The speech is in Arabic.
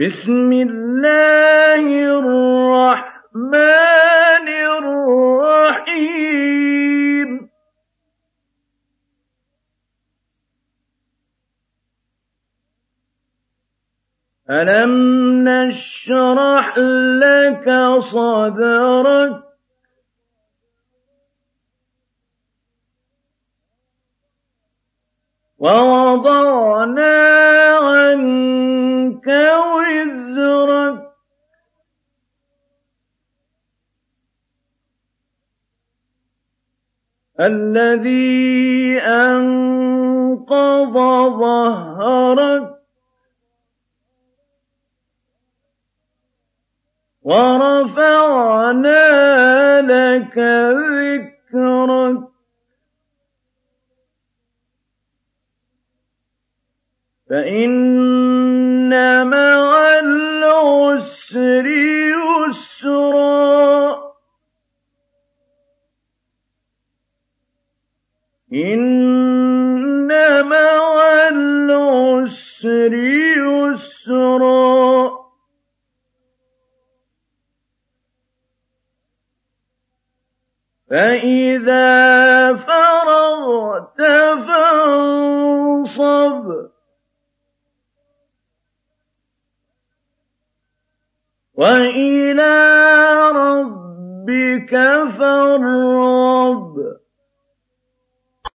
بسم الله الرحمن الرحيم ألم نشرح لك صدرك ووضعنا الذي أنقض ظهرك ورفعنا لك ذكرك. فإن مع العسر يسرا إن مع العسر يسرا فإذا فرغت فانصب وإلى ربك فارغب